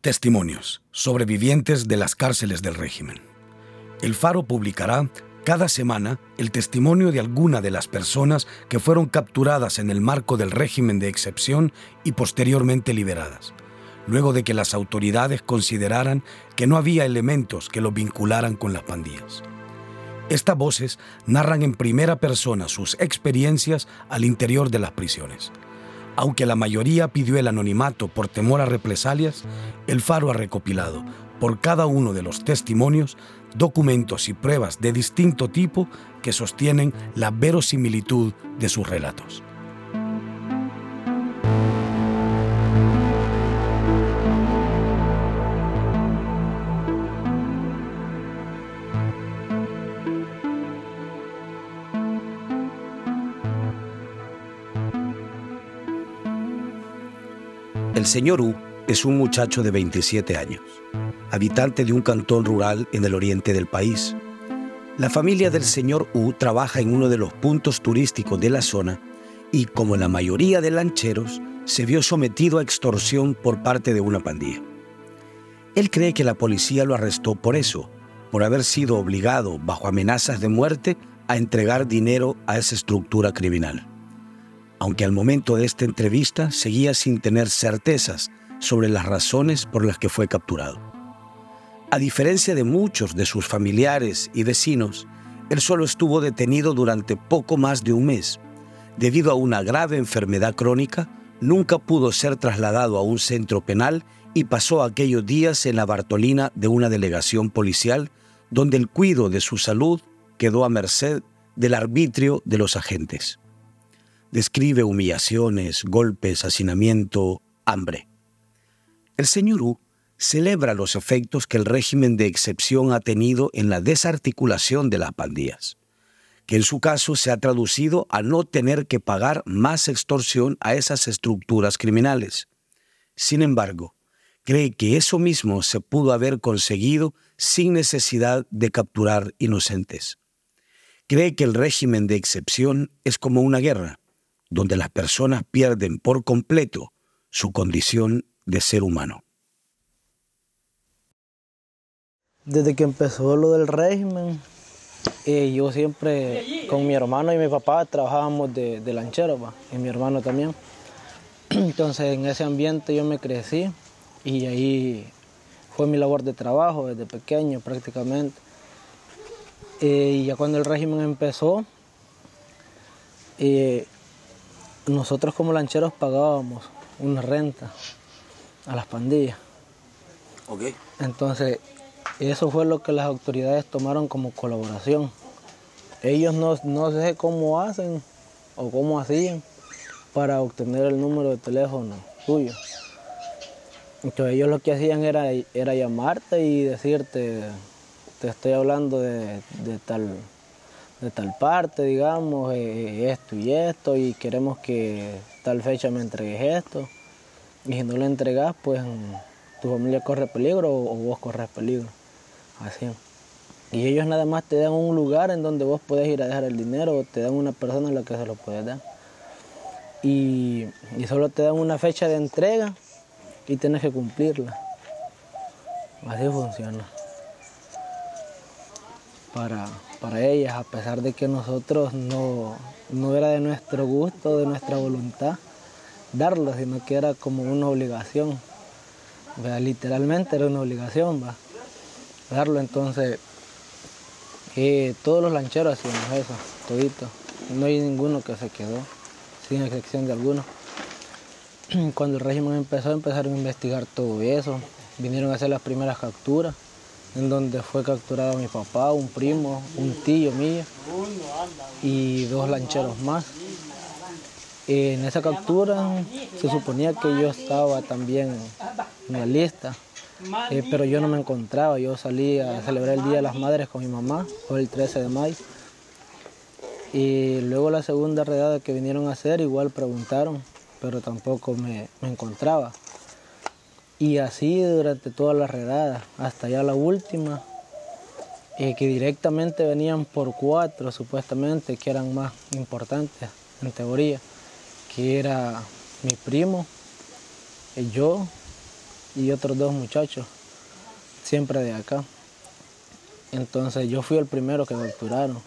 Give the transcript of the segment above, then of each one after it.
Testimonios, sobrevivientes de las cárceles del régimen. El Faro publicará cada semana el testimonio de alguna de las personas que fueron capturadas en el marco del régimen de excepción y posteriormente liberadas, luego de que las autoridades consideraran que no había elementos que los vincularan con las pandillas. Estas voces narran en primera persona sus experiencias al interior de las prisiones. Aunque la mayoría pidió el anonimato por temor a represalias, el Faro ha recopilado, por cada uno de los testimonios, documentos y pruebas de distinto tipo que sostienen la verosimilitud de sus relatos. El señor U es un muchacho de 27 años, habitante de un cantón rural en el oriente del país. La familia del señor U trabaja en uno de los puntos turísticos de la zona y, como la mayoría de lancheros, se vio sometido a extorsión por parte de una pandilla. Él cree que la policía lo arrestó por eso, por haber sido obligado, bajo amenazas de muerte, a entregar dinero a esa estructura criminal aunque al momento de esta entrevista seguía sin tener certezas sobre las razones por las que fue capturado. A diferencia de muchos de sus familiares y vecinos, él solo estuvo detenido durante poco más de un mes. Debido a una grave enfermedad crónica, nunca pudo ser trasladado a un centro penal y pasó aquellos días en la Bartolina de una delegación policial donde el cuidado de su salud quedó a merced del arbitrio de los agentes describe humillaciones, golpes, hacinamiento, hambre. El señor U celebra los efectos que el régimen de excepción ha tenido en la desarticulación de las pandillas, que en su caso se ha traducido a no tener que pagar más extorsión a esas estructuras criminales. Sin embargo, cree que eso mismo se pudo haber conseguido sin necesidad de capturar inocentes. Cree que el régimen de excepción es como una guerra donde las personas pierden por completo su condición de ser humano. Desde que empezó lo del régimen, eh, yo siempre con mi hermano y mi papá trabajábamos de, de lanchero, y mi hermano también. Entonces en ese ambiente yo me crecí y ahí fue mi labor de trabajo desde pequeño prácticamente. Eh, y ya cuando el régimen empezó, eh, nosotros como lancheros pagábamos una renta a las pandillas. Okay. Entonces, eso fue lo que las autoridades tomaron como colaboración. Ellos no, no sé cómo hacen o cómo hacían para obtener el número de teléfono suyo. Entonces ellos lo que hacían era, era llamarte y decirte, te estoy hablando de, de tal de tal parte, digamos, eh, esto y esto, y queremos que tal fecha me entregues esto. Y si no lo entregas, pues tu familia corre peligro o, vos corres peligro. Así. Y ellos nada más te dan un lugar en donde vos puedes ir a dejar el dinero o te dan una persona a la que se lo puedes dar. Y, y solo te dan una fecha de entrega y tienes que cumplirla. Así funciona. Para, para ellas, a pesar de que nosotros no, no era de nuestro gusto, de nuestra voluntad darlo, sino que era como una obligación. Literalmente era una obligación darlo. Entonces, eh, todos los lancheros hacíamos eso, todito. No hay ninguno que se quedó, sin excepción de alguno. Cuando el régimen empezó, empezaron a investigar todo eso. Vinieron a hacer las primeras capturas en donde fue capturado mi papá, un primo, un tío mío y dos lancheros más. En esa captura se suponía que yo estaba también en la lista, eh, pero yo no me encontraba. Yo salí a celebrar el Día de las Madres con mi mamá, fue el 13 de mayo. Y luego la segunda redada que vinieron a hacer, igual preguntaron, pero tampoco me encontraba. Y así durante todas las redadas, hasta ya la última, eh, que directamente venían por cuatro supuestamente, que eran más importantes en teoría, que era mi primo, eh, yo y otros dos muchachos, siempre de acá. Entonces yo fui el primero que capturaron.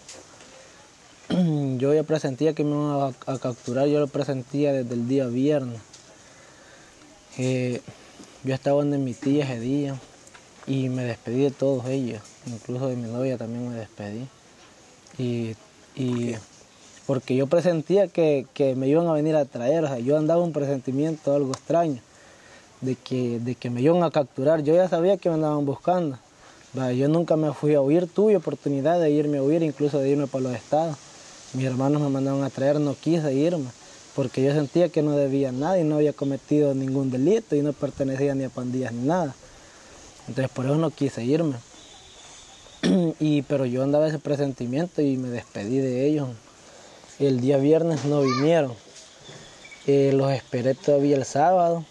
Yo ya presentía que me iban a, capturar, yo lo presentía desde el día viernes. Eh, yo estaba donde mi tía ese día y me despedí de todos ellos, incluso de mi novia también me despedí. Y, porque yo presentía que, me iban a venir a traer, o sea, yo andaba un presentimiento algo extraño, de que, de que me iban a capturar, yo ya sabía que me andaban buscando. Yo nunca me fui a huir, tuve oportunidad de irme a huir, incluso de irme para los estados. Mis hermanos me mandaron a traer, no quise irme, porque yo sentía que no debía nada y no había cometido ningún delito y no pertenecía ni a pandillas ni nada. Entonces por eso no quise irme. y, pero yo andaba ese presentimiento y me despedí de ellos. El día viernes no vinieron. Eh, los esperé todavía el sábado.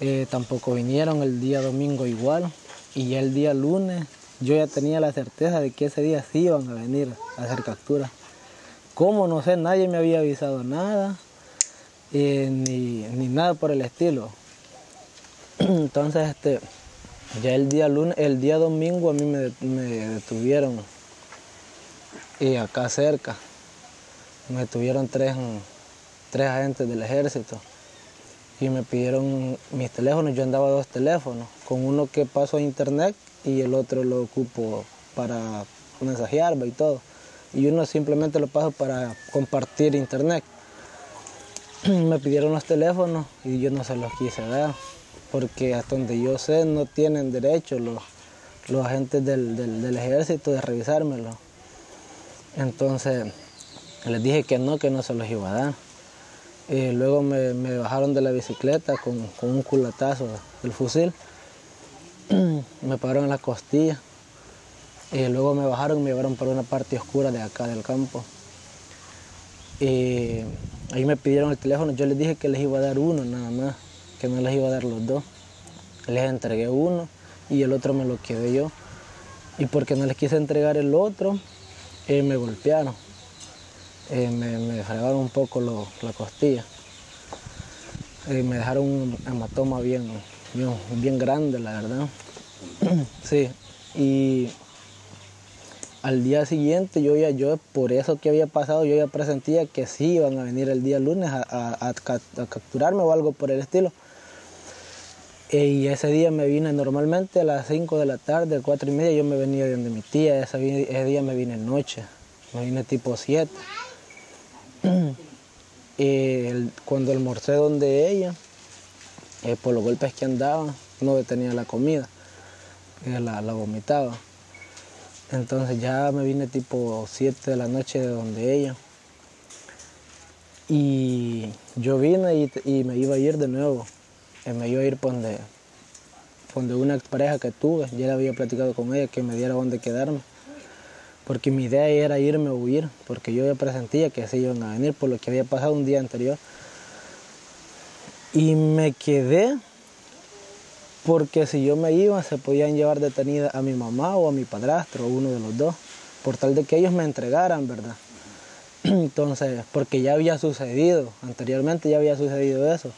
Eh, tampoco vinieron el día domingo igual. Y ya el día lunes yo ya tenía la certeza de que ese día sí iban a venir a hacer captura. ¿Cómo? No sé, nadie me había avisado nada, eh, ni, nada por el estilo. Entonces, este, ya el día lunes, el día domingo a mí me, detuvieron y acá cerca. Me detuvieron tres, tres agentes del ejército y me pidieron mis teléfonos. Yo andaba dos teléfonos, con uno que paso a internet y el otro lo ocupo para mensajear y todo. Y uno simplemente lo paso para compartir internet. me pidieron los teléfonos y yo no se los quise dar, porque hasta donde yo sé no tienen derecho los, los agentes del, del ejército de revisármelo. Entonces les dije que no, que no se los iba a dar. Luego me, bajaron de la bicicleta con, un culatazo del fusil. me pararon en la costilla. Y luego me bajaron me llevaron por una parte oscura de acá del campo. Y ahí me pidieron el teléfono. Yo les dije que les iba a dar uno nada más, que no les iba a dar los dos. Les entregué uno y el otro me lo quedé yo. Y porque no les quise entregar el otro, eh, me golpearon. Eh, me, me fregaron un poco la costilla. Eh, me dejaron un hematoma bien, bien, grande, la verdad. sí, y al día siguiente yo ya, yo por eso que había pasado, yo ya presentía que sí iban a venir el día lunes a, capturarme o algo por el estilo. Eh, y ese día me vine normalmente a las 5 de la tarde, 4 y media, yo me venía de donde mi tía, ese, día me vine noche, me vine tipo 7. y cuando almorcé donde ella, eh, por los golpes que andaba, no detenía la comida, eh, la, vomitaba. Entonces ya me vine tipo 7 de la noche de donde ella. Y yo vine y, me iba a ir de nuevo. Me iba a ir por donde, donde una pareja que tuve. Ya le había platicado con ella que me diera donde quedarme porque mi idea era irme a huir, porque yo ya presentía que se iban a venir por lo que había pasado un día anterior. Y me quedé porque si yo me iba se podían llevar detenida a mi mamá o a mi padrastro, uno de los dos, por tal de que ellos me entregaran, ¿verdad? Entonces, porque ya había sucedido, anteriormente ya había sucedido eso,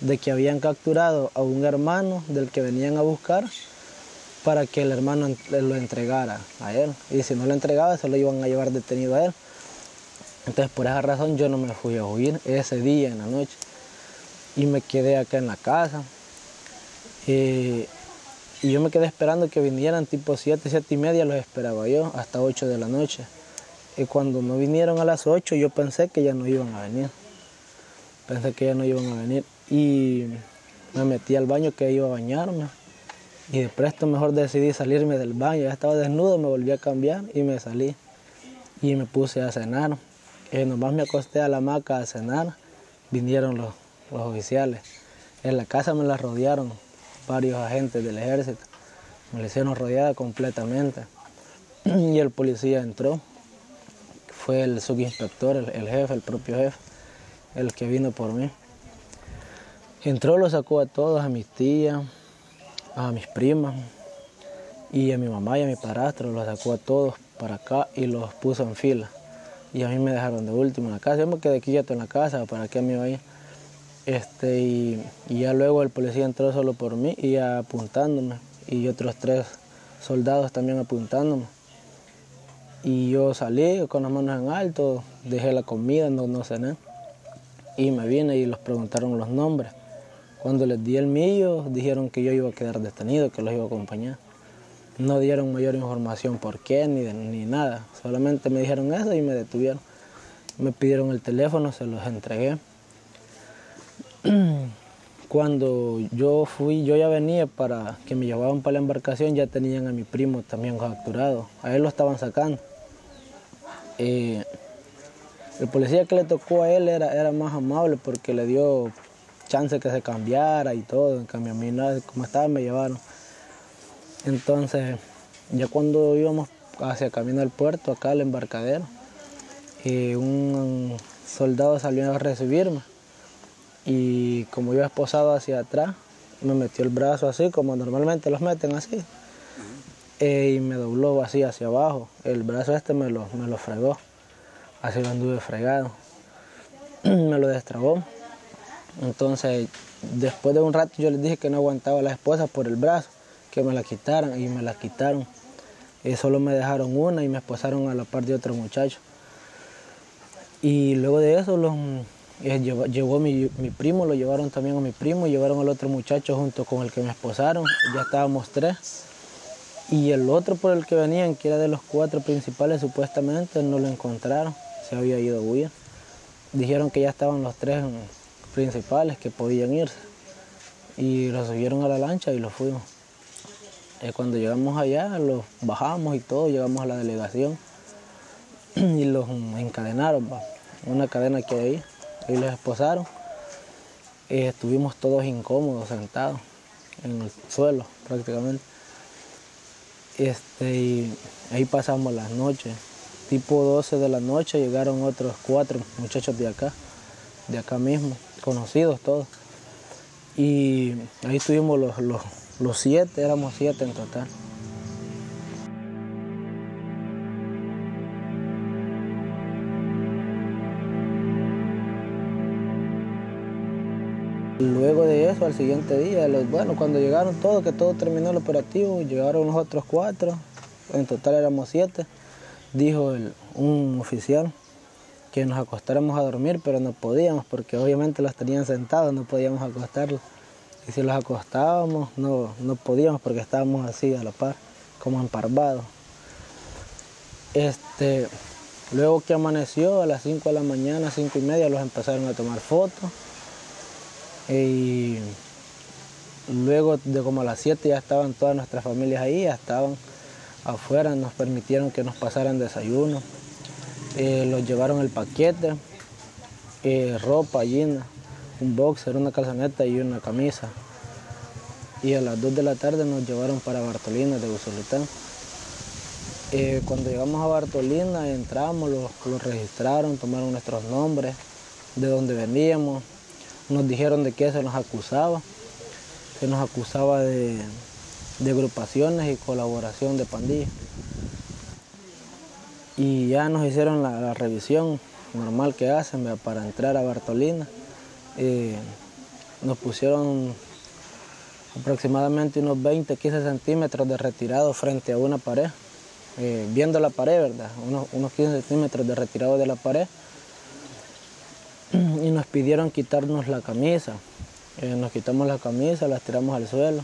de que habían capturado a un hermano del que venían a buscar para que el hermano lo entregara a él. Y si no lo entregaba, se lo iban a llevar detenido a él. Entonces por esa razón yo no me fui a huir ese día en la noche. Y me quedé acá en la casa. Y, yo me quedé esperando que vinieran tipo 7, 7 y media, los esperaba yo, hasta 8 de la noche. Y cuando no vinieron a las 8, yo pensé que ya no iban a venir. Pensé que ya no iban a venir. Y me metí al baño que iba a bañarme y de presto mejor decidí salirme del baño, ya estaba desnudo, me volví a cambiar y me salí. Y me puse a cenar. Y nomás me acosté a la hamaca a cenar, vinieron los, oficiales. En la casa me la rodearon varios agentes del ejército. Me la hicieron rodeada completamente. Y el policía entró. Fue el subinspector, el, jefe, el propio jefe, el que vino por mí. Entró, lo sacó a todos, a mis tías, a mis primas y a mi mamá y a mi padrastro, los sacó a todos para acá y los puso en fila. Y a mí me dejaron de último en la casa. Yo me quedé quieto en la casa, ¿para qué me iba a? Este, y, ya luego el policía entró solo por mí y apuntándome. Y otros tres soldados también apuntándome. Y yo salí con las manos en alto, dejé la comida, no, no cené. Y me vine y los preguntaron los nombres. Cuando les di el mío, dijeron que yo iba a quedar detenido, que los iba a acompañar. No dieron mayor información por qué ni, ni nada. Solamente me dijeron eso y me detuvieron. Me pidieron el teléfono, se los entregué. Cuando yo fui, yo ya venía para que me llevaban para la embarcación, ya tenían a mi primo también capturado. A él lo estaban sacando. Eh, el policía que le tocó a él era, era más amable porque le dio chance que se cambiara y todo. En cambio, a mí, como estaba, me llevaron. Entonces, ya cuando íbamos hacia camino al puerto, acá al embarcadero, eh, un soldado salió a recibirme y como iba esposado hacia atrás, me metió el brazo así, como normalmente los meten así, eh, y me dobló así hacia abajo. El brazo este me lo, me lo fregó, así lo anduve fregado, me lo destrabó. Entonces, después de un rato yo les dije que no aguantaba a la esposa por el brazo que me la quitaran y me la quitaron. Y solo me dejaron una y me esposaron a la par de otro muchacho. Y luego de eso los, eh, llevó, mi, primo, lo llevaron también a mi primo, llevaron al otro muchacho junto con el que me esposaron, ya estábamos tres. Y el otro por el que venían, que era de los cuatro principales, supuestamente no lo encontraron, se había ido a huir. Dijeron que ya estaban los tres principales que podían irse. Y lo subieron a la lancha y lo fuimos. Eh, cuando llegamos allá, los bajamos y todo, llegamos a la delegación y los encadenaron, una cadena que hay ahí, ahí los esposaron. Eh, estuvimos todos incómodos, sentados en el suelo prácticamente. Este, y ahí pasamos las noches. Tipo 12 de la noche llegaron otros cuatro muchachos de acá, de acá mismo, conocidos todos. Y ahí estuvimos los, los los siete, éramos siete en total. Luego de eso, al siguiente día, bueno, cuando llegaron todos, que todo terminó el operativo, llegaron los otros cuatro, en total éramos siete, dijo un oficial que nos acostáramos a dormir, pero no podíamos, porque obviamente los tenían sentados, no podíamos acostarlos. Y si los acostábamos, no, no podíamos porque estábamos así a la par, como emparvados. Este, luego que amaneció, a las 5 de la mañana, 5 y media, los empezaron a tomar fotos. Y luego de como a las 7 ya estaban todas nuestras familias ahí, ya estaban afuera, nos permitieron que nos pasaran desayuno. Eh, los llevaron el paquete, eh, ropa, llena un boxer, una calzoneta y una camisa. Y a las 2 de la tarde nos llevaron para Bartolina de Usulután. Eh, cuando llegamos a Bartolina entramos, los, registraron, tomaron nuestros nombres, de dónde veníamos, nos dijeron de qué se nos acusaba. Se nos acusaba de, agrupaciones y colaboración de pandillas. Y ya nos hicieron la, revisión normal que hacen para entrar a Bartolina. Eh, nos pusieron aproximadamente unos 20, 15 centímetros de retirado frente a una pared, eh, viendo la pared, ¿verdad? Unos, 15 centímetros de retirado de la pared. Y nos pidieron quitarnos la camisa. Eh, nos quitamos la camisa, las tiramos al suelo.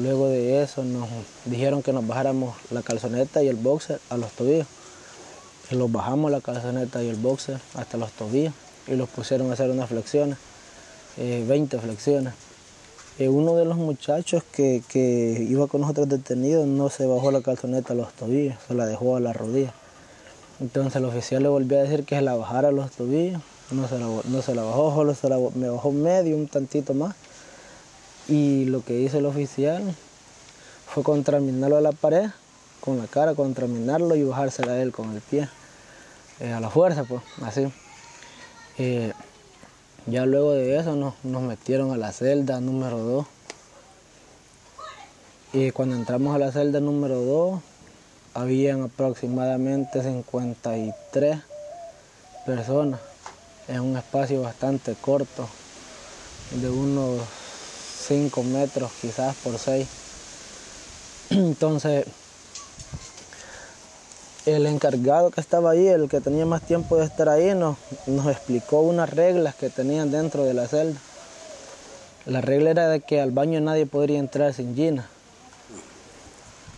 Luego de eso nos dijeron que nos bajáramos la calzoneta y el boxer a los tobillos. Y los bajamos la calzoneta y el boxer hasta los tobillos y los pusieron a hacer unas flexiones, 20 eh, flexiones. Eh, uno de los muchachos que, iba con nosotros detenidos no se bajó la calzoneta a los tobillos, se la dejó a la rodilla. Entonces el oficial le volvió a decir que se la bajara a los tobillos, no se la, no se la bajó, solo se la, me bajó medio, un tantito más. Y lo que hizo el oficial fue contraminarlo a la pared, con la cara, contraminarlo y bajársela a él con el pie, eh, a la fuerza, pues, así. Eh, ya luego de eso nos, metieron a la celda número 2. Y cuando entramos a la celda número 2, habían aproximadamente 53 personas en un espacio bastante corto. de unos 5 metros quizás por 6. Entonces, el encargado que estaba ahí, el que tenía más tiempo de estar ahí, nos, nos explicó unas reglas que tenían dentro de la celda. La regla era de que al baño nadie podría entrar sin Gina.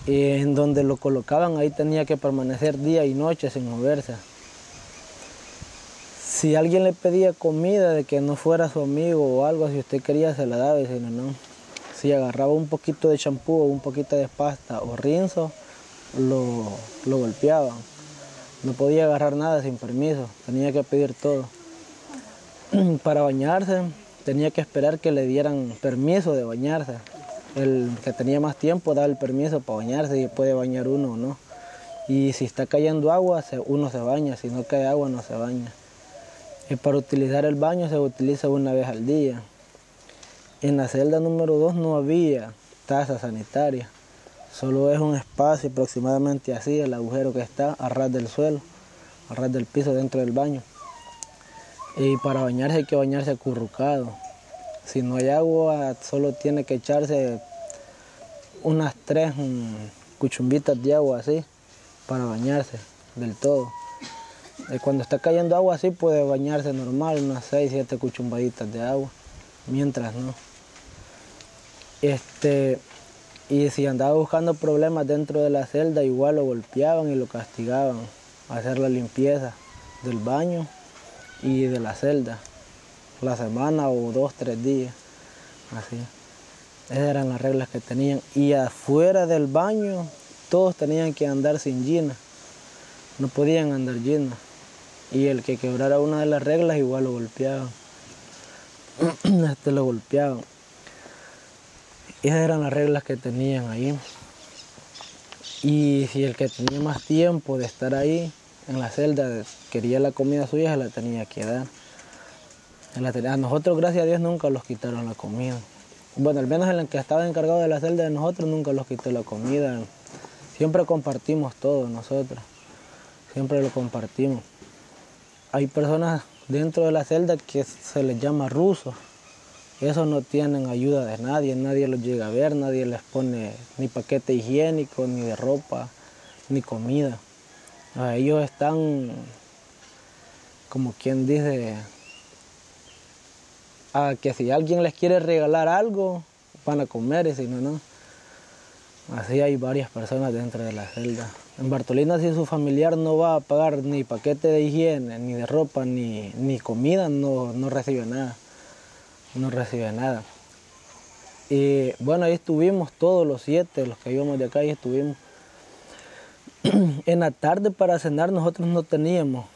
Y en donde lo colocaban ahí tenía que permanecer día y noche sin moverse. Si alguien le pedía comida de que no fuera su amigo o algo, si usted quería se la daba y si no, no. Si agarraba un poquito de champú o un poquito de pasta o rinzo, lo, lo. No podía agarrar nada sin permiso, tenía que pedir todo. Para bañarse tenía que esperar que le dieran permiso de bañarse. El que tenía más tiempo daba el permiso para bañarse y puede bañar uno o no. Y si está cayendo agua, uno se baña, si no cae agua no se baña. Y para utilizar el baño se utiliza una vez al día. En la celda número 2 no había taza sanitaria. Solo es un espacio aproximadamente así, el agujero que está a ras del suelo, a ras del piso dentro del baño. Y para bañarse hay que bañarse acurrucado. Si no hay agua, solo tiene que echarse unas tres mm, cuchumbitas de agua así para bañarse del todo. Cuando está cayendo agua así puede bañarse normal, unas seis, siete cuchumbaditas de agua, mientras no. Este, y si andaba buscando problemas dentro de la celda, igual lo golpeaban y lo castigaban a hacer la limpieza del baño y de la celda, la semana o dos, tres días, así. Esas eran las reglas que tenían. Y afuera del baño, todos tenían que andar sin gina, no podían andar gina. Y el que quebrara una de las reglas igual lo golpeaban. este lo golpeaban. Esas eran las reglas que tenían ahí. Y si el que tenía más tiempo de estar ahí en la celda quería la comida suya, se la tenía que dar. A nosotros, gracias a Dios, nunca los quitaron la comida. Bueno, al menos el que estaba encargado de la celda de nosotros nunca los quitó la comida. Siempre compartimos todo nosotros. Siempre lo compartimos. Hay personas dentro de la celda que se les llama rusos esos no tienen ayuda de nadie, nadie los llega a ver, nadie les pone ni paquete higiénico, ni de ropa, ni comida. ellos están, como quien dice, a que si alguien les quiere regalar algo, van a comer y si no, no. Así hay varias personas dentro de la celda. En Bartolina si su familiar no va a pagar ni paquete de higiene, ni de ropa, ni, ni comida, no, no recibe nada no recibe nada. Y bueno, ahí estuvimos todos los siete, los que íbamos de acá, ahí estuvimos. en la tarde para cenar nosotros no teníamos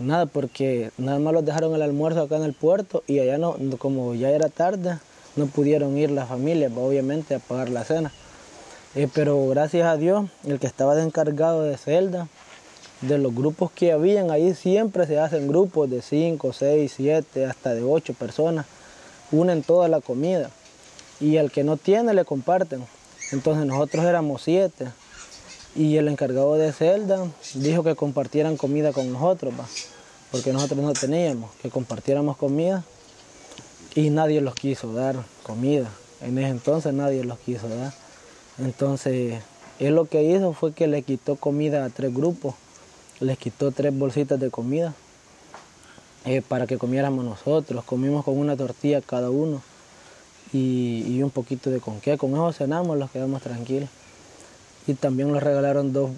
nada porque nada más los dejaron el almuerzo acá en el puerto y allá no, como ya era tarde, no pudieron ir las familias, obviamente, a pagar la cena. Eh, pero gracias a Dios, el que estaba de encargado de celda, de los grupos que habían, ahí siempre se hacen grupos de 5, 6, 7, hasta de 8 personas unen toda la comida y el que no tiene le comparten. Entonces nosotros éramos siete y el encargado de celda dijo que compartieran comida con nosotros, porque nosotros no teníamos, que compartiéramos comida y nadie los quiso dar comida. En ese entonces nadie los quiso dar. Entonces él lo que hizo fue que le quitó comida a tres grupos, les quitó tres bolsitas de comida eh, para que comiéramos nosotros. Comimos con una tortilla cada uno y, un poquito de conqué. Con eso cenamos, los quedamos tranquilos. Y también nos regalaron dos,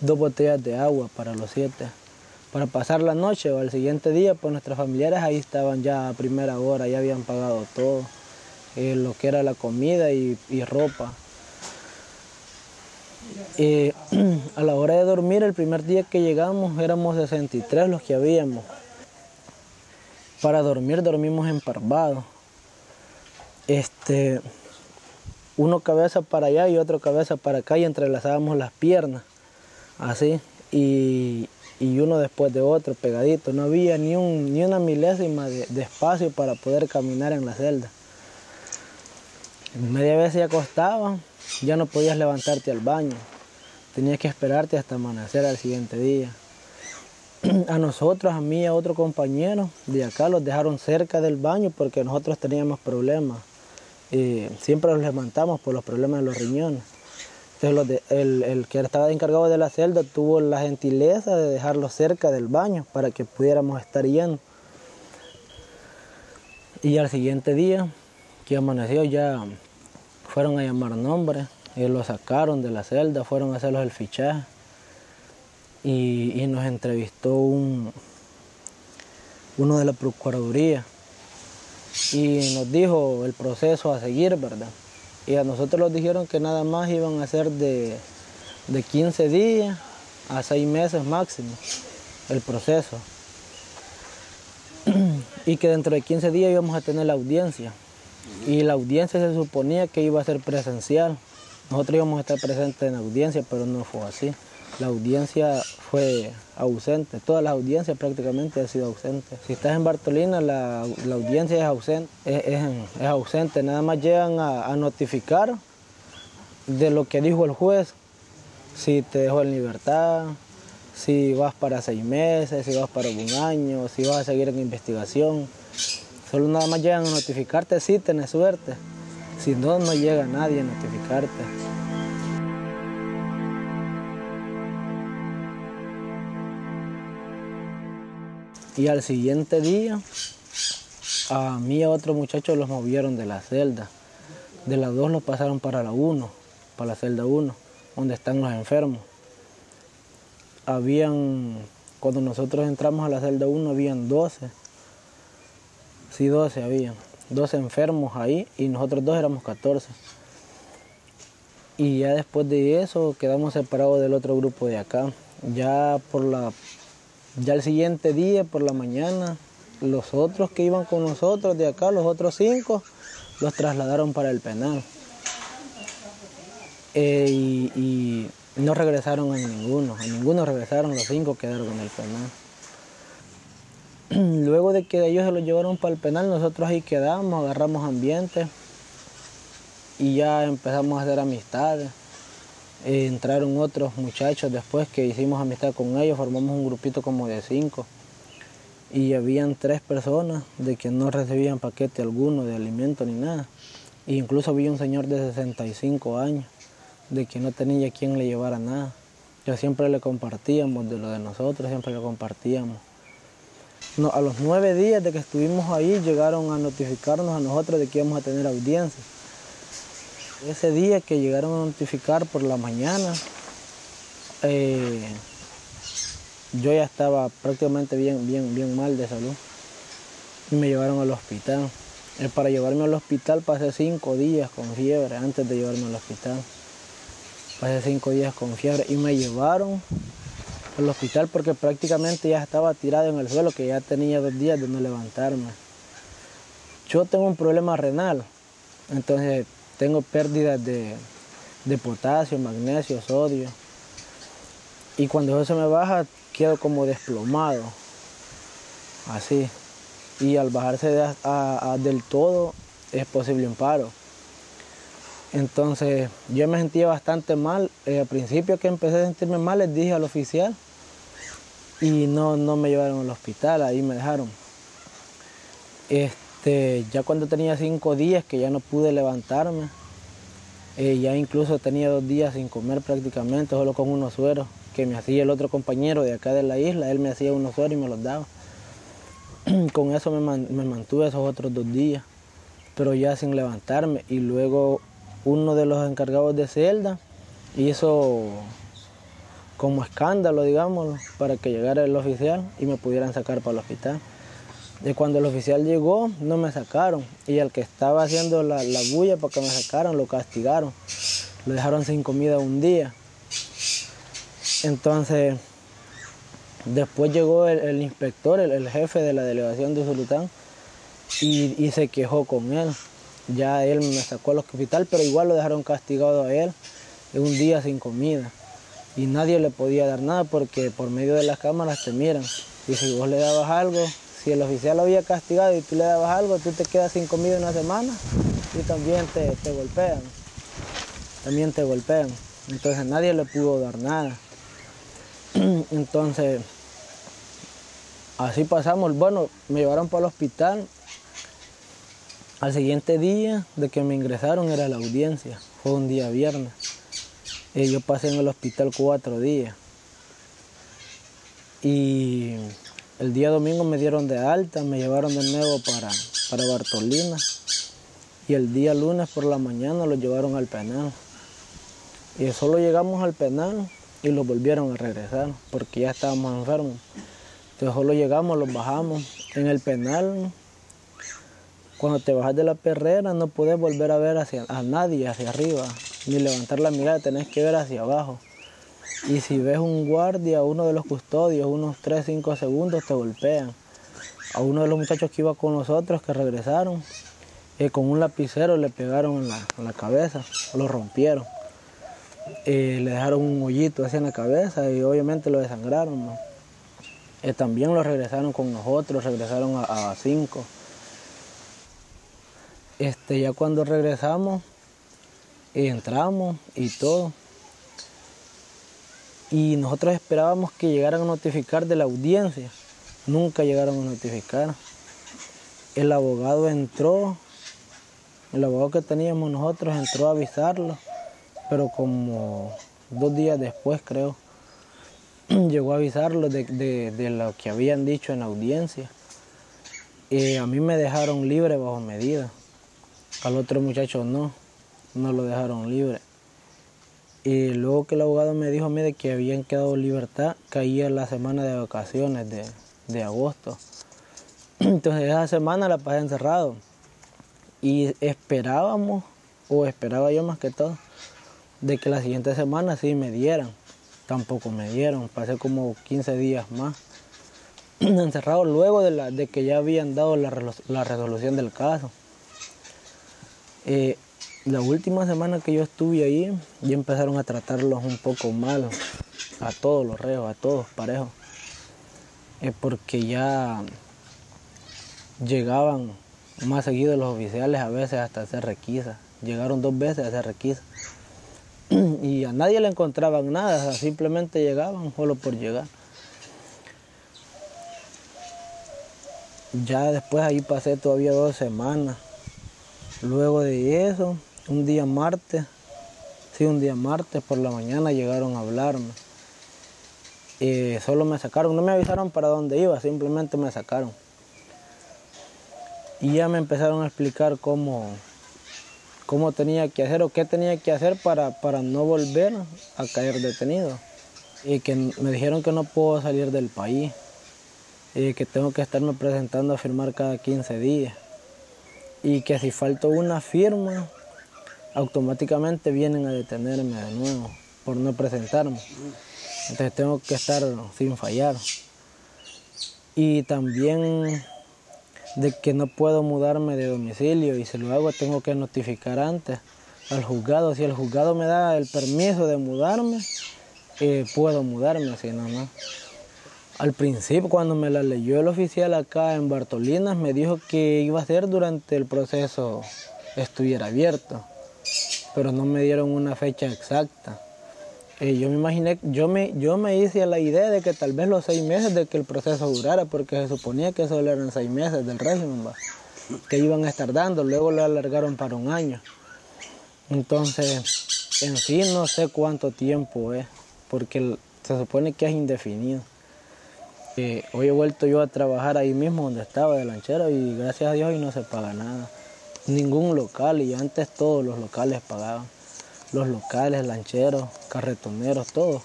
botellas de agua para los siete. Para pasar la noche o al siguiente día, pues nuestros familiares ahí estaban ya a primera hora, ya habían pagado todo, eh, lo que era la comida y, ropa. Eh, a la hora de dormir, el primer día que llegamos éramos 63 los que habíamos. Para dormir dormimos emparvados. Este, uno cabeza para allá y otro cabeza para acá y entrelazábamos las piernas, así, y, uno después de otro, pegadito. No había ni, un, ni una milésima de, espacio para poder caminar en la celda. Media vez se acostaba, ya no podías levantarte al baño. Tenías que esperarte hasta amanecer al siguiente día. a nosotros, a mí y a otro compañero de acá los dejaron cerca del baño porque nosotros teníamos problemas. Y siempre los levantamos por los problemas de los riñones. Entonces el, el, que estaba encargado de la celda tuvo la gentileza de dejarlos cerca del baño para que pudiéramos estar yendo. Y al siguiente día que amaneció ya fueron a llamar nombres, ellos lo sacaron de la celda, fueron a hacerlos el fichaje y, nos entrevistó un, uno de la Procuraduría y nos dijo el proceso a seguir, ¿verdad? Y a nosotros nos dijeron que nada más iban a ser de, de 15 días a 6 meses máximo el proceso. y que dentro de 15 días íbamos a tener la audiencia. Y la audiencia se suponía que iba a ser presencial. Nosotros íbamos a estar presentes en la audiencia, pero no fue así la audiencia fue ausente, todas las audiencias prácticamente han sido ausentes. Si estás en Bartolina, la, audiencia es ausente, es, ausente, nada más llegan a, notificar de lo que dijo el juez, si te dejó en libertad, si vas para seis meses, si vas para un año, si vas a seguir en investigación. Solo nada más llegan a notificarte si tenés suerte. Si no, no llega nadie a notificarte. Y al siguiente día, a mí y a otro muchacho los movieron de la celda. De las dos los pasaron para la 1, para la celda 1, donde están los enfermos. Habían, cuando nosotros entramos a la celda 1, habían 12. Sí, 12 habían. 12 enfermos ahí y nosotros dos éramos 14. Y ya después de eso quedamos separados del otro grupo de acá. Ya por la ya el siguiente día, por la mañana, los otros que iban con nosotros de acá, los otros cinco, los trasladaron para el penal. Eh, y, no regresaron a ninguno, a ninguno regresaron, los cinco quedaron en el penal. Luego de que ellos se los llevaron para el penal, nosotros ahí quedamos, agarramos ambiente y ya empezamos a hacer amistades. Eh, entraron otros muchachos después que hicimos amistad con ellos, formamos un grupito como de cinco y habían tres personas de que no recibían paquete alguno de alimento ni nada. E incluso había un señor de 65 años de que no tenía quien le llevara nada. Yo siempre le compartíamos de lo de nosotros, siempre le compartíamos. A los nueve días de que estuvimos ahí llegaron a notificarnos a nosotros de que íbamos a tener audiencia. Ese día que llegaron a notificar por la mañana, eh, yo ya estaba prácticamente bien, bien, bien mal de salud. Y me llevaron al hospital. Eh, para llevarme al hospital pasé cinco días con fiebre antes de llevarme al hospital. Pasé cinco días con fiebre y me llevaron al hospital porque prácticamente ya estaba tirado en el suelo, que ya tenía dos días de no levantarme. Yo tengo un problema renal, entonces tengo pérdidas de, potasio, magnesio, sodio. Y cuando eso se me baja, quedo como desplomado. Así. Y al bajarse del todo, es posible un paro. Entonces, yo me sentía bastante mal. Eh, al principio que empecé a sentirme mal, les dije al oficial. Y no, no me llevaron al hospital, ahí me dejaron. Este, ya cuando tenía cinco días que ya no pude levantarme, eh, ya incluso tenía dos días sin comer prácticamente, solo con unos sueros que me hacía el otro compañero de acá de la isla, él me hacía unos sueros y me los daba. con eso me, me mantuve esos otros dos días, pero ya sin levantarme. Y luego uno de los encargados de celda hizo como escándalo, digamos, para que llegara el oficial y me pudieran sacar para el hospital. Y cuando el oficial llegó, no me sacaron. Y al que estaba haciendo la, bulla para que me sacaran, lo castigaron. Lo dejaron sin comida un día. Entonces, después llegó el, inspector, el, jefe de la delegación de Zulután, y, se quejó con él. Ya él me sacó al hospital, pero igual lo dejaron castigado a él un día sin comida. Y nadie le podía dar nada porque por medio de las cámaras te miran. Y si vos le dabas algo, si el oficial lo había castigado y tú le dabas algo, tú te quedas sin comida una semana y también te, golpean. También te golpean. Entonces nadie le pudo dar nada. Entonces así pasamos. Bueno, me llevaron para el hospital. Al siguiente día de que me ingresaron era la audiencia. Fue un día viernes. Y yo pasé en el hospital cuatro días. Y el día domingo me dieron de alta, me llevaron de nuevo para, para Bartolina. Y el día lunes por la mañana lo llevaron al penal. Y solo llegamos al penal y lo volvieron a regresar porque ya estábamos enfermos. Entonces solo llegamos, los bajamos. En el penal, cuando te bajas de la perrera no puedes volver a ver hacia, a nadie hacia arriba, ni levantar la mirada, tenés que ver hacia abajo. Y si ves un guardia, uno de los custodios, unos 3, 5 segundos te golpean. A uno de los muchachos que iba con nosotros, que regresaron, eh, con un lapicero le pegaron en la, cabeza, lo rompieron. Eh, le dejaron un hoyito así en la cabeza y obviamente lo desangraron. Eh, también lo regresaron con nosotros, regresaron a, cinco. Este, ya cuando regresamos, entramos y todo. Y nosotros esperábamos que llegaran a notificar de la audiencia. Nunca llegaron a notificar. El abogado entró, el abogado que teníamos nosotros entró a avisarlo, pero como dos días después creo, llegó a avisarlo de, lo que habían dicho en la audiencia. Y a mí me dejaron libre bajo medida. Al otro muchacho no, no lo dejaron libre. Y luego que el abogado me dijo a mí de que habían quedado libertad, caía la semana de vacaciones de, de agosto. Entonces esa semana la pasé encerrado. Y esperábamos, o esperaba yo más que todo, de que la siguiente semana sí me dieran tampoco me dieron. Pasé como 15 días más encerrado luego de, la, de que ya habían dado la, resolución del caso. Eh, la última semana que yo estuve ahí, ya empezaron a tratarlos un poco mal, a todos los reos, a todos parejos. Es porque ya llegaban más seguidos los oficiales a veces hasta hacer requisa. Llegaron dos veces a hacer requisa. y a nadie le encontraban nada, simplemente llegaban solo por llegar. Ya después ahí pasé todavía dos semanas. Luego de eso, un día martes, sí, un día martes por la mañana llegaron a hablarme. Y solo me sacaron, no me avisaron para dónde iba, simplemente me sacaron. Y ya me empezaron a explicar cómo, cómo tenía que hacer o qué tenía que hacer para, para no volver a caer detenido. Y que me dijeron que no puedo salir del país y que tengo que estarme presentando a firmar cada 15 días. Y que si falto una firma, automáticamente vienen a detenerme de nuevo por no presentarme. Entonces tengo que estar sin fallar. Y también de que no puedo mudarme de domicilio y si lo hago tengo que notificar antes al juzgado. Si el juzgado me da el permiso de mudarme, eh, puedo mudarme, si no. Al principio, cuando me la leyó el oficial acá en Bartolinas, me dijo que iba a ser durante el proceso estuviera abierto, pero no me dieron una fecha exacta. Eh, yo me imaginé, yo me, yo me hice la idea de que tal vez los seis meses de que el proceso durara, porque se suponía que solo eran seis meses del régimen, que iban a estar dando, luego lo alargaron para un año. Entonces, en sí no sé cuánto tiempo es, porque se supone que es indefinido. Hoy he vuelto yo a trabajar ahí mismo donde estaba de lanchero y gracias a Dios hoy no se paga nada. Ningún local y antes todos los locales pagaban los locales, lancheros, carretoneros, todos,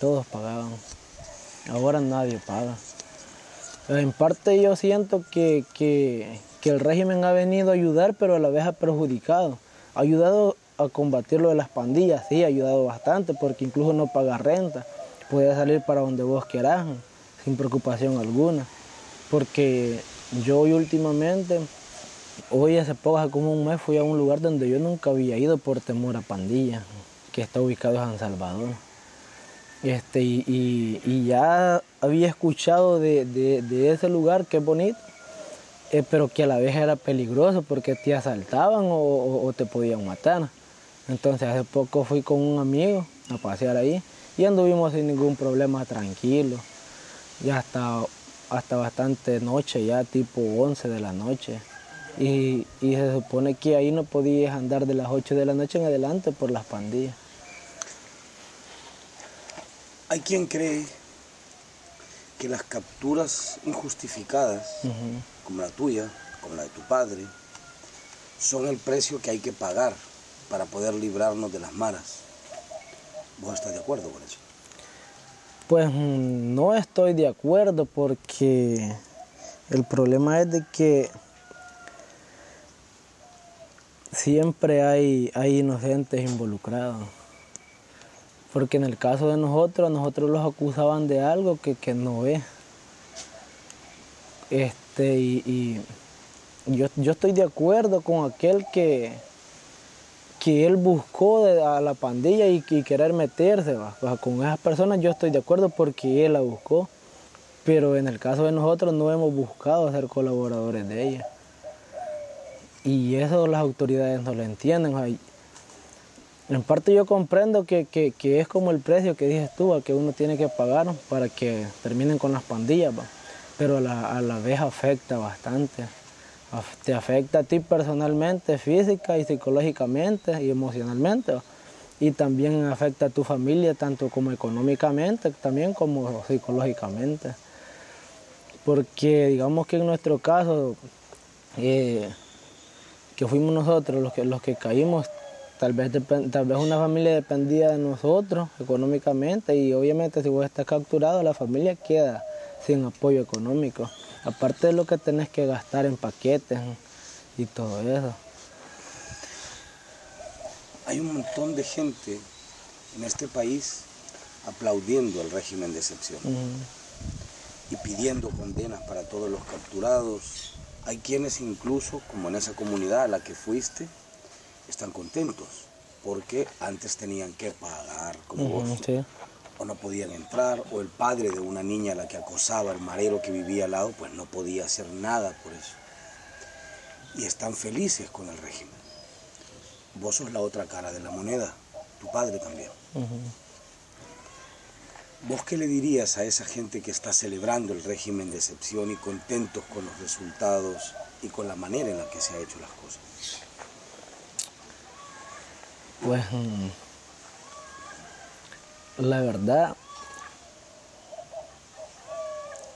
todos pagaban. Ahora nadie paga. En parte yo siento que, que, el régimen ha venido a ayudar, pero a la vez ha perjudicado. Ha ayudado a combatir lo de las pandillas, sí, ha ayudado bastante, porque incluso no paga renta. Puede salir para donde vos quieras, sin preocupación alguna. Porque yo últimamente Hoy hace poco, hace como un mes, fui a un lugar donde yo nunca había ido por temor a pandilla, que está ubicado en San Salvador. Este, y, ya había escuchado de, ese lugar que es bonito, eh, pero que a la vez era peligroso porque te asaltaban o, te podían matar. Entonces hace poco fui con un amigo a pasear ahí y anduvimos sin ningún problema tranquilo. Y hasta hasta bastante noche, ya tipo 11 de la noche. Y, y, se supone que ahí no podías andar de las 8 de la noche en adelante por las pandillas. Hay quien cree que las capturas injustificadas, como la tuya, como la de tu padre, son el precio que hay que pagar para poder librarnos de las maras. ¿Vos estás de acuerdo con eso? Pues mm, no estoy de acuerdo porque el problema es de que siempre hay, hay inocentes involucrados. Porque en el caso de nosotros, nosotros los acusaban de algo que, no es. Este, y, yo, estoy de acuerdo con aquel que, que él buscó a la pandilla y, querer meterse. con esas personas yo estoy de acuerdo porque él la buscó. Pero en el caso de nosotros no hemos buscado ser colaboradores de ella. Y eso las autoridades no lo entienden. En parte yo comprendo que, es como el precio que dices tú, que uno tiene que pagar para que terminen con las pandillas, pero a la, vez afecta bastante. Te afecta a ti personalmente, física y psicológicamente y emocionalmente. Y también afecta a tu familia, tanto como económicamente, también como psicológicamente. Porque digamos que en nuestro caso, eh, que fuimos nosotros los que, los que caímos, tal vez, tal vez una familia dependía de nosotros económicamente y obviamente si vos estás capturado la familia queda sin apoyo económico. Aparte de lo que tenés que gastar en paquetes y todo eso. Hay un montón de gente en este país aplaudiendo al régimen de excepción. Y pidiendo condenas para todos los capturados, hay quienes incluso, como en esa comunidad a la que fuiste, están contentos, porque antes tenían que pagar como vos, o no podían entrar, o el padre de una niña a la que acosaba el marero que vivía al lado, pues no podía hacer nada por eso. Y están felices con el régimen. Vos sos la otra cara de la moneda, tu padre también. ¿Vos qué le dirías a esa gente que está celebrando el régimen de excepción y contentos con los resultados y con la manera en la que se han hecho las cosas? Pues mm, la verdad,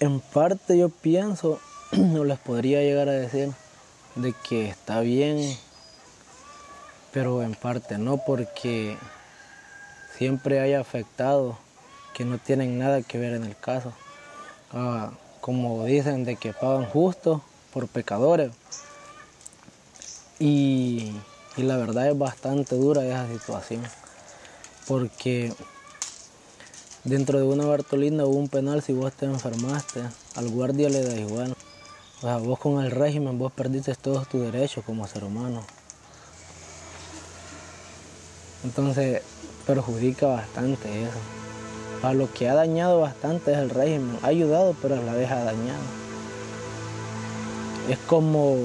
en parte yo pienso, no les podría llegar a decir, de que está bien, pero en parte no, porque siempre hay afectado que no tienen nada que ver en el caso. Ah, como dicen, de que pagan justo por pecadores. Y, la verdad es bastante dura esa situación. Porque dentro de una Bartolina hubo un penal si vos te enfermaste, al guardia le da igual. O sea, vos con el régimen vos perdiste todos tus derechos como ser humano. Entonces perjudica bastante eso. A lo que ha dañado bastante es el régimen. Ha ayudado, pero la vez ha dañado. Es como,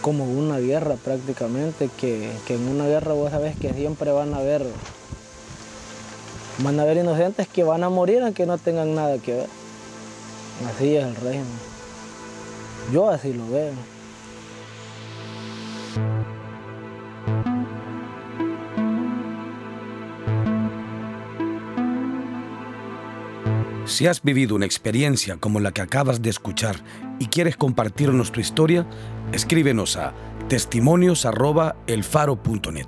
como una guerra prácticamente, que, en una guerra vos sabés que siempre van a haber, van a haber inocentes que van a morir aunque no tengan nada que ver. Así es el régimen. Yo así lo veo. Si has vivido una experiencia como la que acabas de escuchar y quieres compartirnos tu historia, escríbenos a testimonios.elfaro.net.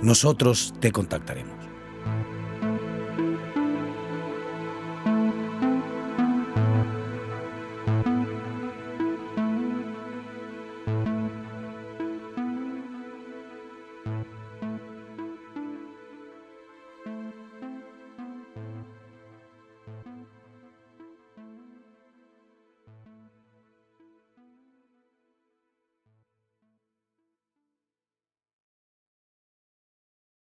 Nosotros te contactaremos.